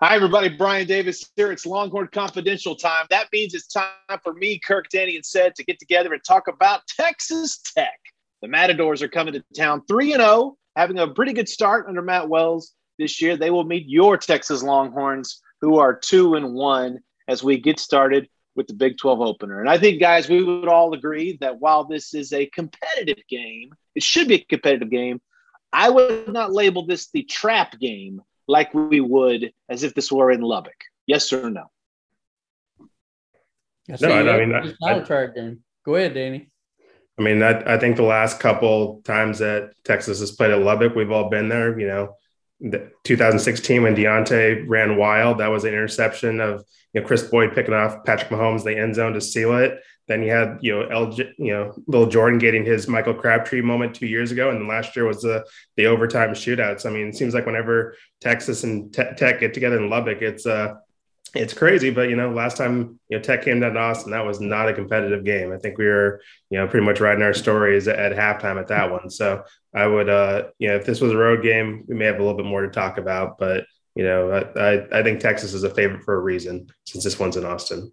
Hi, everybody. Brian Davis here. It's Longhorn Confidential time. That means it's time for me, Kirk, Danny, and Ced to get together and talk about Texas Tech. The Matadors are coming to town 3 0, having a pretty good start under Matt Wells this year. They will meet your Texas Longhorns, who are 2 and 1, as we get started with the Big 12 opener. And I think, guys, we would all agree that while this is a competitive game, it should be a competitive game. I would not label this the trap game like we would as if this were in Lubbock? Yes or no? Yes, no, I, I mean, it's not I, a trap game. Go ahead, Danny. I mean, that I think the last couple times that Texas has played at Lubbock, we've all been there. You know, the 2016 when D'Onta ran wild, that was an interception of you know Kris Boyd picking off Patrick Mahomes the end zone to seal it. Then you had you know LJ, you know Lil'Jordan getting his Michael Crabtree moment two years ago, and then last year was the the overtime shootouts. I mean, it seems like whenever Texas and te- Tech get together in Lubbock, it's uh it's crazy. But you know, last time you know Tech came down to Austin, that was not a competitive game. I think we were you know pretty much riding our stories at, at halftime at that one. So I would uh you know if this was a road game, we may have a little bit more to talk about, but. You know, I, I, I think Texas is a favorite for a reason since this one's in Austin.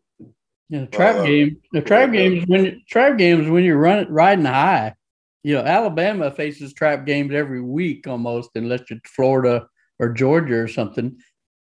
Yeah, the trap uh, game. The trap games when trap games when you're running riding high. You know, Alabama faces trap games every week almost, unless you're Florida or Georgia or something.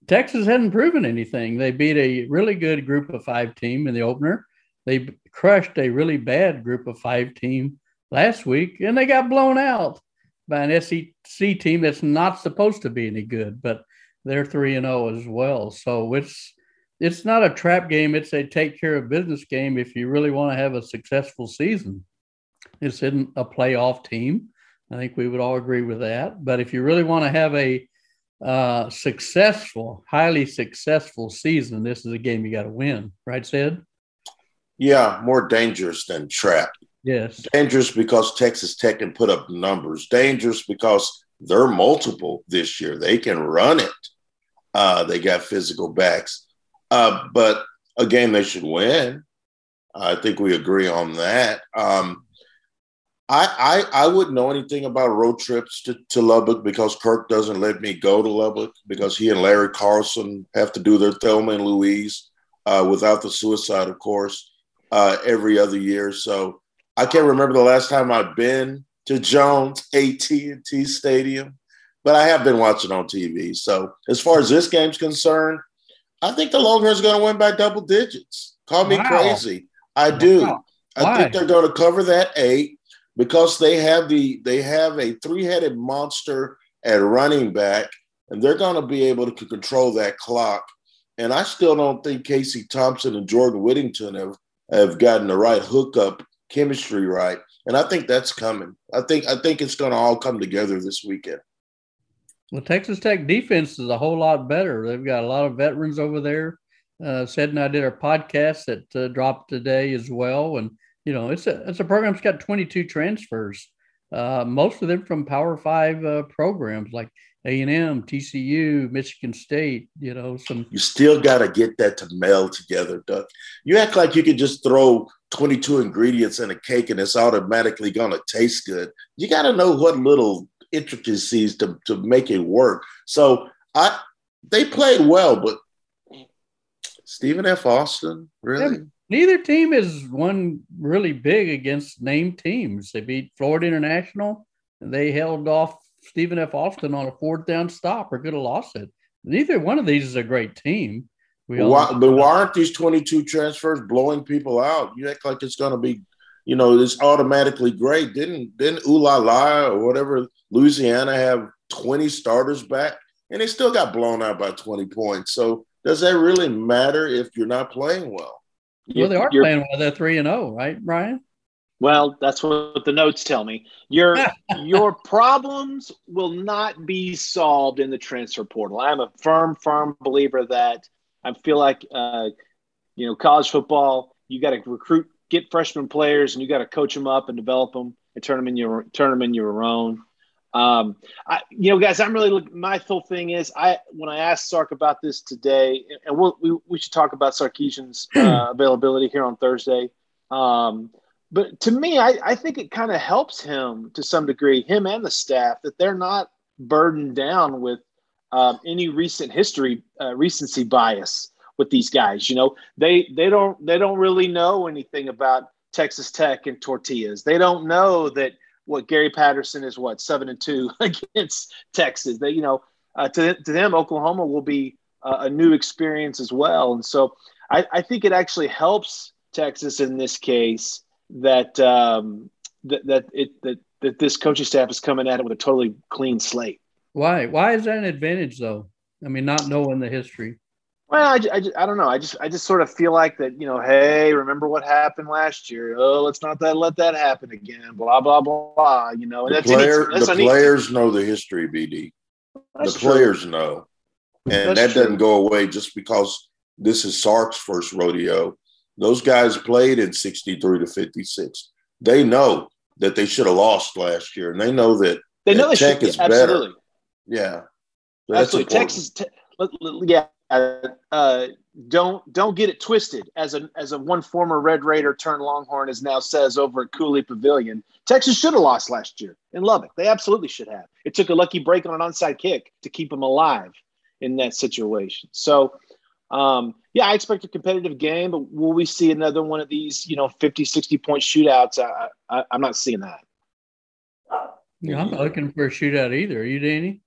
Texas hadn't proven anything. They beat a really good group of five team in the opener. They crushed a really bad group of five team last week, and they got blown out by an SEC team that's not supposed to be any good, but they're three and zero oh as well. So it's it's not a trap game. It's a take care of business game if you really want to have a successful season. This isn't a playoff team. I think we would all agree with that. But if you really want to have a uh, successful, highly successful season, this is a game you got to win, right, Ced? Yeah, more dangerous than trap. Yes. Dangerous because Texas Tech can put up numbers. Dangerous because they're multiple this year. They can run it. Uh, they got physical backs. Uh, but a game they should win. I think we agree on that. Um, I, I I wouldn't know anything about road trips to, to Lubbock because Kirk doesn't let me go to Lubbock because he and Larry Carlson have to do their Thelma and Louise uh, without the suicide, of course, uh, every other year. So I can't remember the last time I've been to Jones AT&T Stadium, but I have been watching on TV. So as far as this game's concerned, I think the Longhorns are going to win by double digits. Call me wow. crazy. I do. Wow. I think they're going to cover that eight because they have the they have a three-headed monster at running back, and they're going to be able to control that clock. And I still don't think Casey Thompson and Jordan Whittington have have gotten the right hookup chemistry right. And I think that's coming. I think I think it's going to all come together this weekend. Well, Texas Tech defense is a whole lot better. They've got a lot of veterans over there. Uh, Ced and I did our podcast that uh, dropped today as well, and you know it's a it's a program that's got 22 transfers, uh, most of them from Power Five uh, programs like A and M, TCU, Michigan State. You know, some. You still got to get that to meld together, Doug. You act like you could just throw 22 ingredients in a cake and it's automatically going to taste good. You got to know what little intricacies to, to make it work. So I they played well, but Stephen F. Austin, really? Neither team is one really big against named teams. They beat Florida International. They held off Stephen F. Austin on a fourth down stop or could have lost it. Neither one of these is a great team. Why, but why aren't these 22 transfers blowing people out? You act like it's going to be, you know, it's automatically great. Didn't didn't ooh la la or whatever Louisiana have 20 starters back, and they still got blown out by 20 points. So does that really matter if you're not playing well? Well, they are playing well. They're three and zero, oh, right, Brian? Well, that's what the notes tell me. Your your problems will not be solved in the transfer portal. I'm a firm, firm believer that I feel like uh, you know college football. You got to recruit, get freshman players, and you got to coach them up and develop them and turn them in your turn them in your own. Um, I, you know, guys, I'm really my whole thing is I when I asked Sark about this today, and we'll, we we should talk about Sarkisian's uh, availability here on Thursday. Um, but to me, I, I think it kind of helps him to some degree, him and the staff, that they're not burdened down with um, any recent history, uh, recency bias with these guys. You know, they they don't they don't really know anything about Texas Tech and tortillas. They don't know that what Gary Patterson is what seven and two against Texas. They you know uh, to to them Oklahoma will be uh, a new experience as well, and so I, I think it actually helps Texas in this case that um, that that it that that this coaching staff is coming at it with a totally clean slate. Why? Why is that an advantage though? I mean, not knowing the history. Well, I, I, I don't know. I just I just sort of feel like that. You know, hey, remember what happened last year? Oh, let's not that let that happen again. Blah blah blah. You know, the, player, that's the players know the history. BD. That's the true. players know, and that's that true. doesn't go away just because this is Sark's first rodeo. Those guys played in sixty three to fifty six. They know that they should have lost last year, and they know that they know that Tech should, is absolutely. better. Yeah, so absolutely. Texas, te- yeah. Uh, don't don't get it twisted. As a as a one former Red Raider turned Longhorn is now says over at Cooley Pavilion, Texas should have lost last year in Lubbock. They absolutely should have. It took a lucky break on an onside kick to keep them alive in that situation. So um, yeah, I expect a competitive game, but will we see another one of these, you know, 50, 60 point shootouts? I, I, I'm not seeing that. Yeah, I'm not looking for a shootout either. Are you, Danny?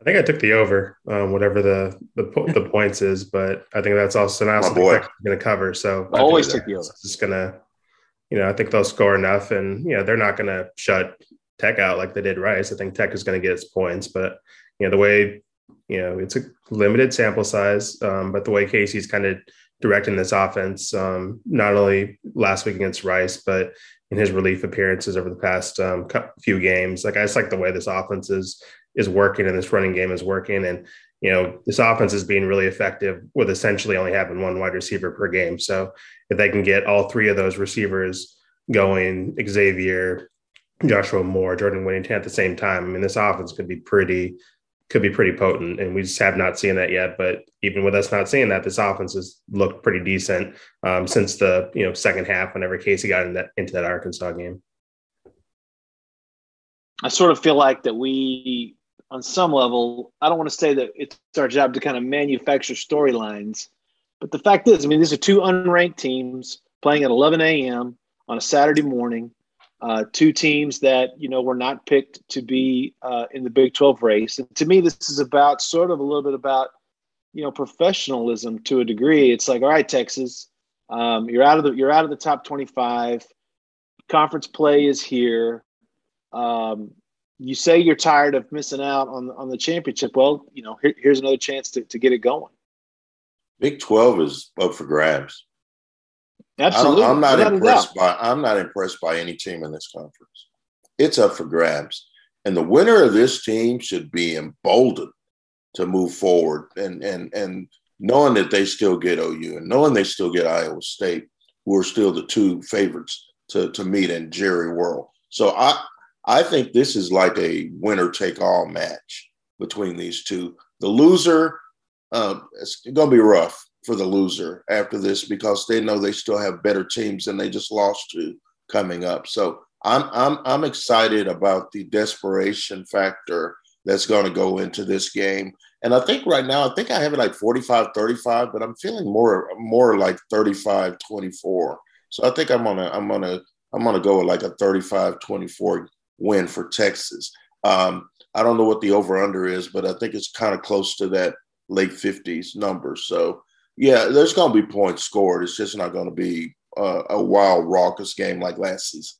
I think I took the over, um, whatever the, the the points is, but I think that's also not something going to cover. So I always take the over. It's just gonna, you know, I think they'll score enough, and you know, they're not going to shut Tech out like they did Rice. I think Tech is going to get its points, but you know, the way you know, it's a limited sample size, um, but the way Casey's kind of directing this offense, um, not only last week against Rice, but in his relief appearances over the past um, few games, like I just like the way this offense is is working and this running game is working, and you know this offense is being really effective with essentially only having one wide receiver per game. So if they can get all three of those receivers going, Xavier, Joshua Moore, Jordan Whittington at the same time, I mean this offense could be pretty could be pretty potent, and we just have not seen that yet. But even with us not seeing that, this offense has looked pretty decent um, since the you know second half. Whenever Casey got in that, into that Arkansas game, I sort of feel like that we, on some level, I don't want to say that it's our job to kind of manufacture storylines, but the fact is, I mean, these are two unranked teams playing at 11 a.m. on a Saturday morning uh, two teams that you know were not picked to be uh, in the Big 12 race. And to me, this is about sort of a little bit about you know professionalism to a degree. It's like, all right, Texas, um, you're out of the you're out of the top 25. Conference play is here. Um, you say you're tired of missing out on on the championship. Well, you know, here, here's another chance to, to get it going. Big 12 is up for grabs. Absolutely. I'm not Without impressed by I'm not impressed by any team in this conference. It's up for grabs. And the winner of this team should be emboldened to move forward and and and knowing that they still get OU and knowing they still get Iowa State, who are still the two favorites to, to meet in Jerry World. So I I think this is like a winner take all match between these two. The loser, uh, it's going to be rough for the loser after this because they know they still have better teams than they just lost to coming up. So I'm I'm I'm excited about the desperation factor that's going to go into this game. And I think right now I think I have it like 45-35, but I'm feeling more more like 35-24. So I think I'm gonna I'm gonna I'm gonna go with like a 35-24 win for Texas. Um, I don't know what the over under is, but I think it's kind of close to that late 50s number. So yeah, there's going to be points scored. It's just not going to be uh, a wild, raucous game like last season.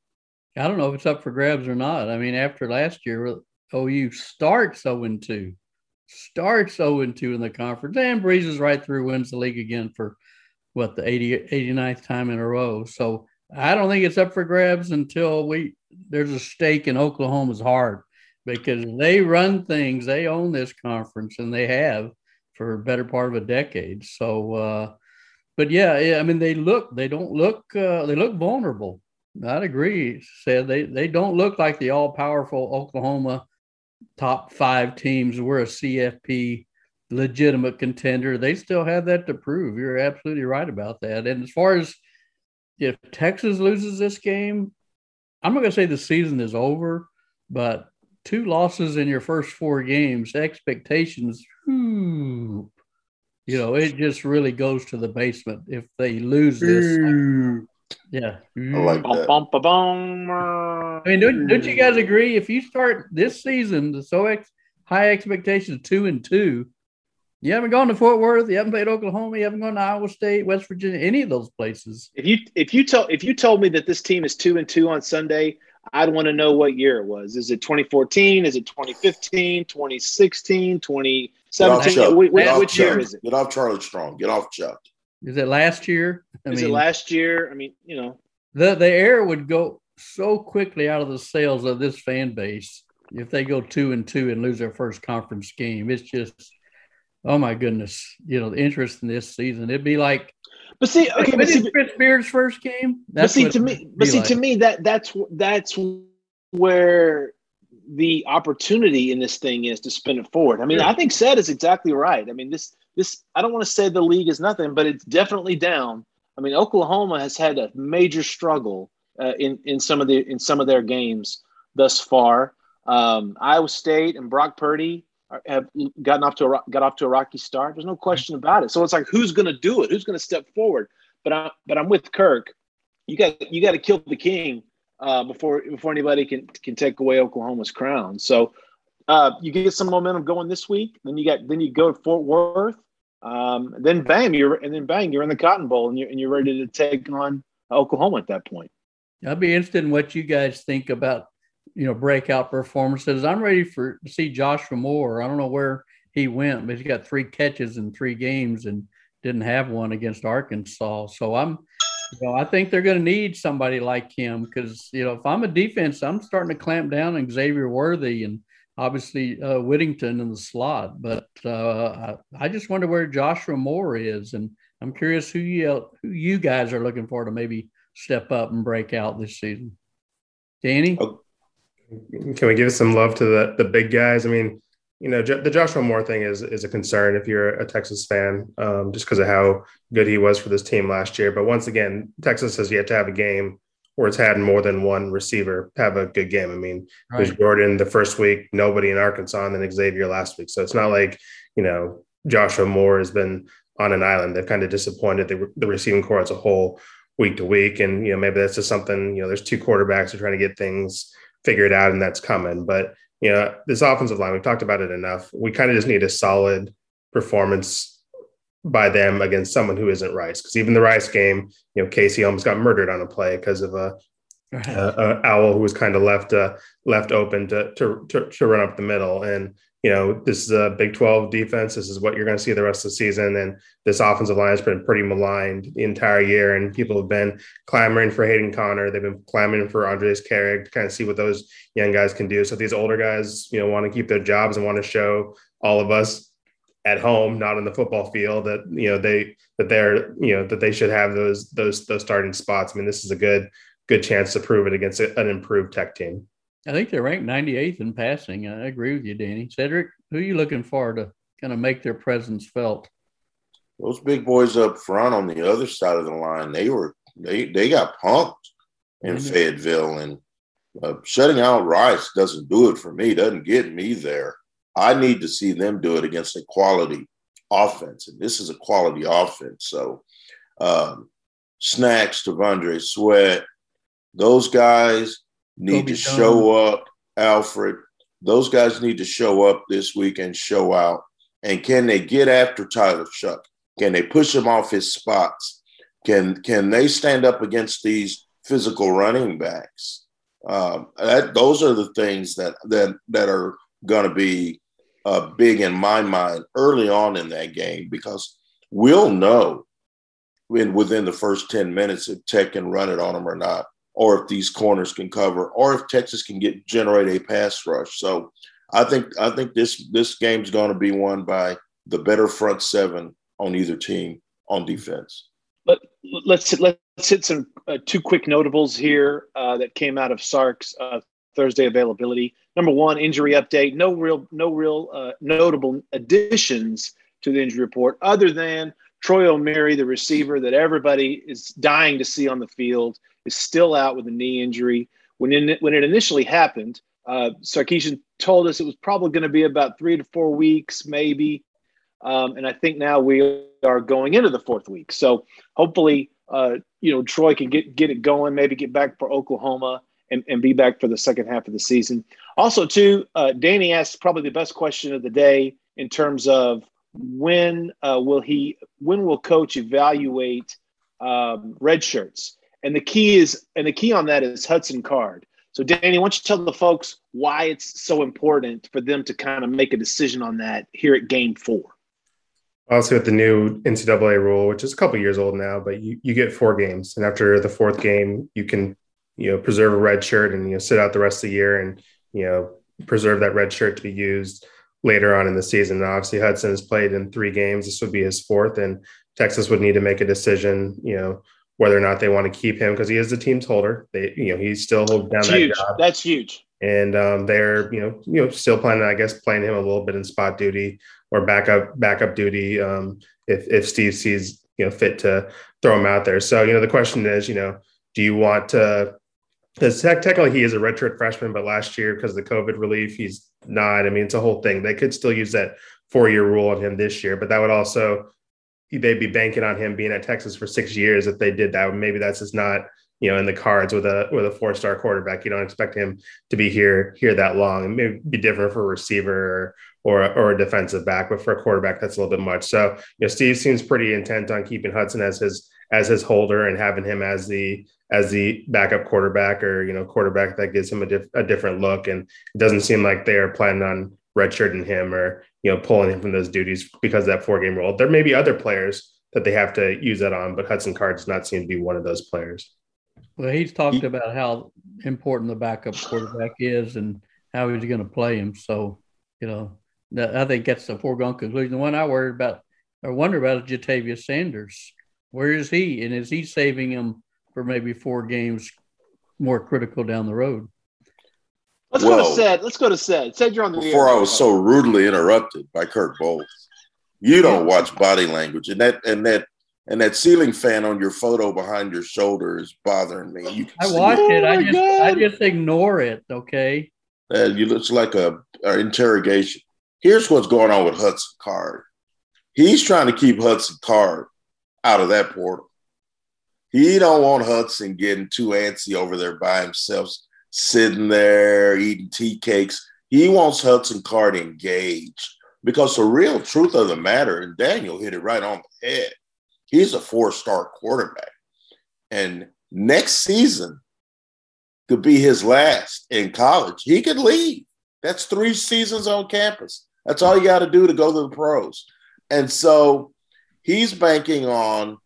I don't know if it's up for grabs or not. I mean, after last year, OU starts 0 2, starts 0 2 in the conference, and breezes right through, wins the league again for what the 80, 89th time in a row. So I don't think it's up for grabs until we there's a stake in Oklahoma's heart because they run things, they own this conference, and they have for a better part of a decade. So, uh, but yeah, I mean, they look, they don't look, uh, they look vulnerable. I'd agree. Said they they don't look like the all powerful Oklahoma top five teams. We're a CFP legitimate contender. They still have that to prove. You're absolutely right about that. And as far as if Texas loses this game, I'm not going to say the season is over, but two losses in your first four games, expectations, whew, you know, it just really goes to the basement if they lose this. Yeah. I like that. bum, ba, bum. I mean, don't, don't you guys agree? If you start this season, the so ex, high expectations, two and two, you haven't gone to Fort Worth, you haven't played Oklahoma, you haven't gone to Iowa State, West Virginia, any of those places. If you if you told if you told me that this team is two and two on Sunday, I'd want to know what year it was. Is it 2014? Is it 2015? 2016? Get off 2017? Chuck. Which, Get which year is it? Get off Charlie Strong. Get off Chuck. Is it last year? I Is mean, it last year? I mean, you know, the the air would go so quickly out of the sails of this fan base if they go two and two and lose their first conference game. It's just, oh my goodness, you know, the interest in this season. It'd be like, but see, okay, but see, is Chris Beard's first game? but see to me, but see like. to me that that's that's where the opportunity in this thing is to spin it forward. I mean, I think Ced is exactly right. I mean, this this I don't want to say the league is nothing, but it's definitely down. I mean, Oklahoma has had a major struggle uh, in in some of the in some of their games thus far. Um, Iowa State and Brock Purdy have gotten off to a got off to a rocky start. There's no question about it. So it's like who's going to do it? Who's going to step forward? But I'm but I'm with Kirk. You got you got to kill the king uh, before before anybody can can take away Oklahoma's crown. So uh, you get some momentum going this week. Then you got then you go to Fort Worth. Um, then bang, you're and then bang, you're in the Cotton Bowl and you're and you're ready to take on Oklahoma at that point. I'd be interested in what you guys think about, you know, breakout performances. I'm ready for to see Joshua Moore. I don't know where he went, but he's got three catches in three games and didn't have one against Arkansas. So I'm, you know, I think they're going to need somebody like him because you know if I'm a defense, I'm starting to clamp down on Xavier Worthy and obviously uh, Whittington in the slot. But uh, I, I just wonder where Joshua Moore is, and I'm curious who you who you guys are looking for to maybe step up and break out this season. Danny, Oh. Can we give some love to the the big guys? I mean, you know, the Joshua Moore thing is is a concern if you're a Texas fan, um, just because of how good he was for this team last year. But once again, Texas has yet to have a game where it's had more than one receiver have a good game. I mean, there's Jordan the first week, nobody in Arkansas, and then Xavier last week. So it's not like you know Joshua Moore has been on an island. They've kind of disappointed the, the receiving core as a whole week to week, and you know maybe that's just something. You know, there's two quarterbacks who are trying to get things figured out, and that's coming. But you know, this offensive line, we've talked about it enough. We kind of just need a solid performance by them against someone who isn't Rice. Because even the Rice game, you know, Casey almost got murdered on a play because of a, a, a owl who was kind of left uh, left open to, to to to run up the middle. And you know, this is a Big 12 defense. This is what you're going to see the rest of the season. And this offensive line has been pretty maligned the entire year. And people have been clamoring for Hayden Conner. They've been clamoring for Andrej Karic to kind of see what those young guys can do. So these older guys, you know, want to keep their jobs and want to show all of us at home, not on the football field, that you know they that they're you know that they should have those those those starting spots. I mean, this is a good good chance to prove it against an improved Tech team. I think they're ranked 98th in passing. I agree with you, Danny. Cedric, who are you looking for to kind of make their presence felt? Those big boys up front on the other side of the line, they were they they got pumped in Mhm. Fayetteville, and uh, shutting out Rice doesn't do it for me. Doesn't get me there. I need to see them do it against a quality offense, and this is a quality offense. So, um, snacks, T'Vondre Sweat, those guys need Kobe to Dunn. show up. Alfred, those guys need to show up this week and show out. And can they get after Tyler Shough? Can they push him off his spots? Can can they stand up against these physical running backs? Um, that those are the things that that that are going to be uh, big in my mind early on in that game because we'll know in within the first ten minutes if Tech can run it on them or not, or if these corners can cover, or if Texas can get generate a pass rush. So I think I think this this game's going to be won by the better front seven on either team on defense. But let's let's hit some uh, two quick notables here uh, that came out of Sark's uh, Thursday availability. Number one, injury update. No real no real uh, notable additions to the injury report other than Troy Omeire, the receiver that everybody is dying to see on the field, is still out with a knee injury. When in, when it initially happened, Uh, Sarkisian told us it was probably going to be about three to four weeks, maybe. Um, and I think now we are going into the fourth week. So hopefully, uh, you know, Troy can get get it going, maybe get back for Oklahoma and, and be back for the second half of the season. Also, too, uh, Danny asked probably the best question of the day in terms of when uh, will he, when will coach evaluate um, red shirts? And the key is, and the key on that is Hudson Card. So, Danny, why don't you tell the folks why it's so important for them to kind of make a decision on that here at Game Four? Also, with the new NCAA rule, which is a couple years old now, but you, you get four games, and after the fourth game, you can you know preserve a red shirt and you know sit out the rest of the year and you know preserve that red shirt to be used later on in the season. And obviously, Hudson has played in three games. This would be his fourth, and Texas would need to make a decision. You know whether or not they want to keep him because he is the team's holder. They, you know, he's still holding down That's that huge. job, That's huge. and um, they're, you know, you know, still planning, I guess, playing him a little bit in spot duty or backup backup duty um, if if Steve sees you know fit to throw him out there. So you know, the question is, you know, do you want to? Because technically he is a redshirt freshman, but last year because of the COVID relief, he's not. I mean, it's a whole thing. They could still use that four year rule on him this year, but that would also they'd be banking on him being at Texas for six years if they did that. Maybe that's just not you know in the cards with a with a four star quarterback. You don't expect him to be here here that long. It may be different for a receiver or or, a defensive back, but for a quarterback, that's a little bit much. So you know, Steve seems pretty intent on keeping Hudson as his as his holder and having him as the as the backup quarterback or you know quarterback that gives him a, diff, a different look. And it doesn't seem like they are planning on redshirting him or you know pulling him from those duties because of that four game rule. There may be other players that they have to use that on, but Hudson Card does not seem to be one of those players. Well, he's talked about how important the backup quarterback is and how he's going to play him. So, you know, that, I think that's a foregone conclusion. The one I worry about or wonder about is Ja'Tavion Sanders. Where is he? And is he saving him for maybe four games more critical down the road? Let's go to Ced. Let's go to Ced. Ced, you're on the Before air. I was so rudely interrupted by Kirk Bohls. You don't watch body language, and that and that and that ceiling fan on your photo behind your shoulder is bothering me. You can I watch Oh it. I my just I just ignore it. Okay. Uh, you looks like a, a interrogation. Here's what's going on with Hudson Card. He's trying to keep Hudson Card out of that portal. He don't want Hudson getting too antsy over there by himself, sitting there eating tea cakes. He wants Hudson Card engaged because the real truth of the matter, and Daniel hit it right on the head. He's a four-star quarterback, and next season could be his last in college. He could leave. That's three seasons on campus. That's all you got to do to go to the pros. And so he's banking on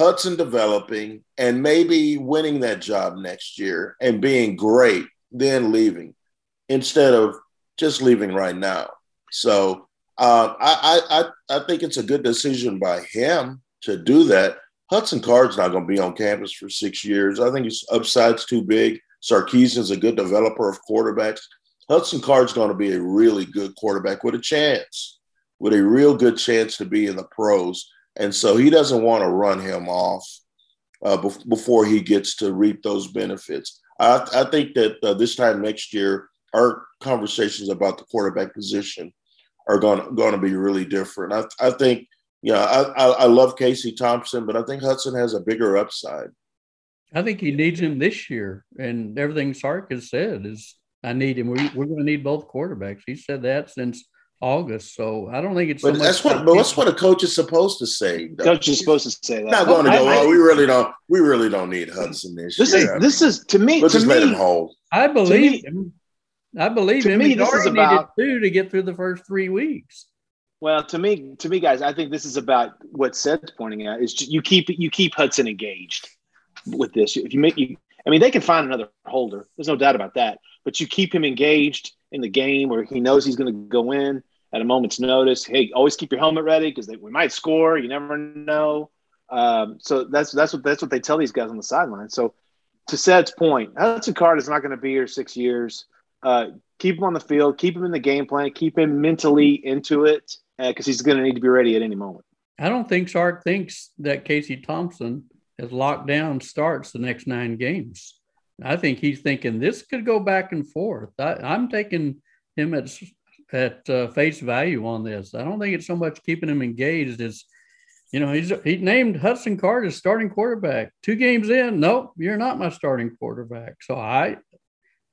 Hudson developing and maybe winning that job next year and being great, then leaving instead of just leaving right now. So uh, I, I, I think it's a good decision by him to do that. Hudson Card's not going to be on campus for six years. I think his upside's too big. Sarkisian's a good developer of quarterbacks. Hudson Card's going to be a really good quarterback with a chance, with a real good chance to be in the pros. And so he doesn't want to run him off uh, bef- before he gets to reap those benefits. I, I think that uh, this time next year, our conversations about the quarterback position are going to be really different. I, I think, yeah, I, I, I love Casey Thompson, but I think Hudson has a bigger upside. I think he needs him this year. And everything Sark has said is, I need him. We, we're going to need both quarterbacks. He said that since August. So I don't think it's. But so that's much what. But that's what a coach is supposed to say. Coach is supposed to say that. not going to go. I- oh, we really don't. We really don't need Hudson this, This year. is this is to me. Let's To just let him me, hold. I believe me- him. I believe to him. me, He this is already about- two to get through the first three weeks. well, to me, to me, guys, I think this is about what Seth's pointing out is you keep you keep Hudson engaged with this. If you make you, I mean, they can find another holder. There's no doubt about that. But you keep him engaged in the game where he knows he's going to go in at a moment's notice. Hey, always keep your helmet ready because we might score. You never know. Um, so that's that's what that's what they tell these guys on the sideline. So to Seth's point, Hudson Card is not going to be here six years. Uh, keep him on the field, keep him in the game plan, keep him mentally into it because he's going to need to be ready at any moment. I don't think Sark thinks that Casey Thompson has locked down starts the next nine games. I think he's thinking this could go back and forth. I, am taking him at at uh, face value on this. I don't think it's so much keeping him engaged as you know he's he named Hudson Card as starting quarterback. Two games in, nope, you're not my starting quarterback. So I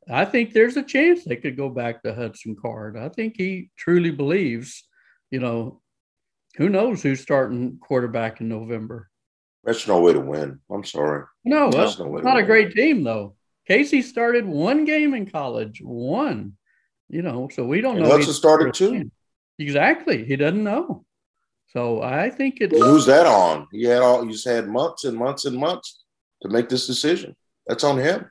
I think there's a chance they could go back to Hudson Card. I think he truly believes, you know, who knows who's starting quarterback in November. That's no way to win. I'm sorry. No, that's no way. not a great team though. Casey started one game in college, one. You know, so we don't and know. Hudson started two. Exactly, he doesn't know. So I think it's who's that on? He had all. He's had months and months and months to make this decision. That's on him.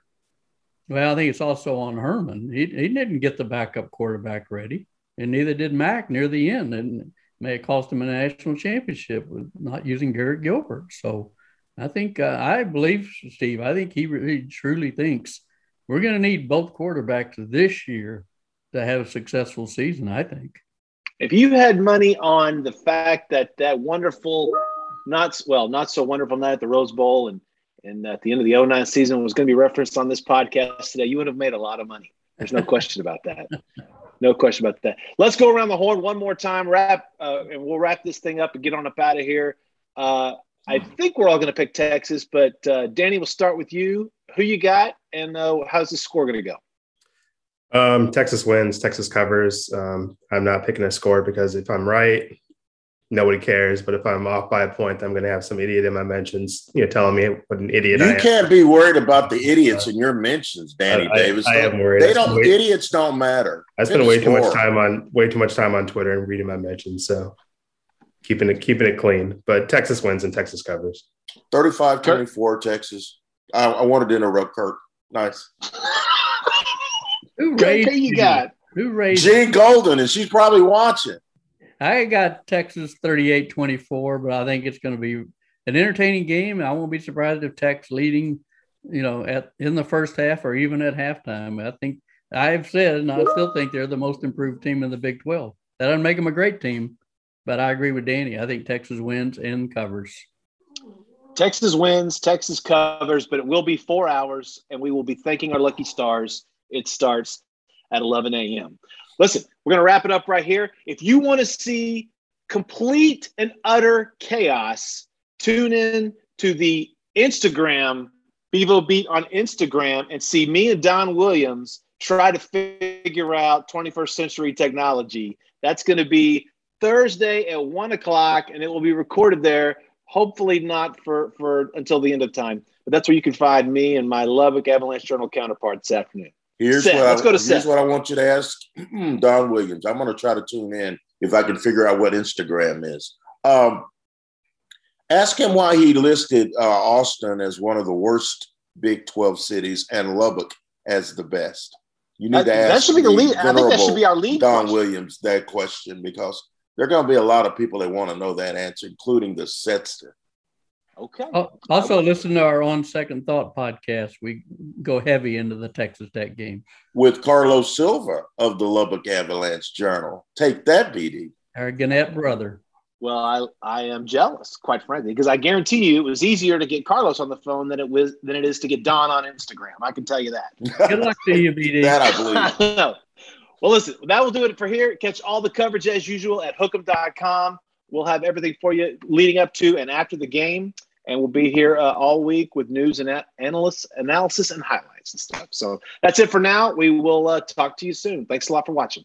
Well, I think it's also on Herman. He he didn't get the backup quarterback ready, and neither did Mack near the end, and may have cost him a national championship with not using Garrett Gilbert. So I think uh, I believe Steve. I think he really truly thinks we're going to need both quarterbacks this year to have a successful season. I think. If you had money on the fact that that wonderful, not well, not so wonderful night at the Rose Bowl and and at the end of the 09 season was going to be referenced on this podcast today, you would have made a lot of money. There's no question about that. No question about that. Let's go around the horn one more time, wrap, uh, and we'll wrap this thing up and get on up out of here. Uh, I think we're all going to pick Texas, but uh, Danny, we'll start with you. Who you got, and uh, how's the score going to go? Um, Texas wins. Texas covers. Um, I'm not picking a score because if I'm right, nobody cares. But if I'm off by a point, I'm going to have some idiot in my mentions, you know, telling me what an idiot you can't be worried about the idiots uh, in your mentions, Danny I, Davis. I, I am worried. They don't. Way, idiots don't matter. I spend way too much time on way too much time on Twitter and reading my mentions. So keeping it keeping it clean. But Texas wins and Texas covers. 35-24 Texas. I, I wanted to interrupt Kirk. Nice. Who raised you got? Who raised Gene Golden, and she's probably watching. I got Texas 38 24, but I think it's going to be an entertaining game. I won't be surprised if Texas leading, you know, at in the first half or even at halftime. I think I've said, and I still think they're the most improved team in the Big 12. That doesn't make them a great team, but I agree with Danny. I think Texas wins and covers. Texas wins, Texas covers, but it will be four hours, and we will be thanking our lucky stars. It starts at 11 a.m. Listen, we're going to wrap it up right here. If you want to see complete and utter chaos, tune in to the Instagram, Bevo Beat on Instagram, and see me and Don Williams try to figure out 21st century technology. That's going to be Thursday at one o'clock, and it will be recorded there. Hopefully, not for for until the end of time, but that's where you can find me and my Lubbock Avalanche Journal counterpart this afternoon. Here's Seth, what let's I, go to here's Seth. what I want you to ask Don Williams. I'm going to try to tune in if I can figure out what Instagram is. Um, ask him why he listed uh, Austin as one of the worst Big 12 cities and Lubbock as the best. You need I, to ask. That should be the lead. I think that should be our lead. Don question. Williams that question because there are going to be a lot of people that want to know that answer, including the Setster. Okay. Also, listen to our On Second Thought podcast. We go heavy into the Texas Tech game with Carlos Silva of the Lubbock Avalanche Journal. Take that, BD. Our Gannett brother. Well, I, I am jealous, quite frankly, because I guarantee you it was easier to get Carlos on the phone than it was than it is to get Don on Instagram. I can tell you that. Good luck to you, BD. that I believe. well, listen, that will do it for here. Catch all the coverage as usual at hook'em.com. We'll have everything for you leading up to and after the game and we'll be here uh, all week with news and analysis, analysis and highlights and stuff. So that's it for now. We will uh, talk to you soon. Thanks a lot for watching.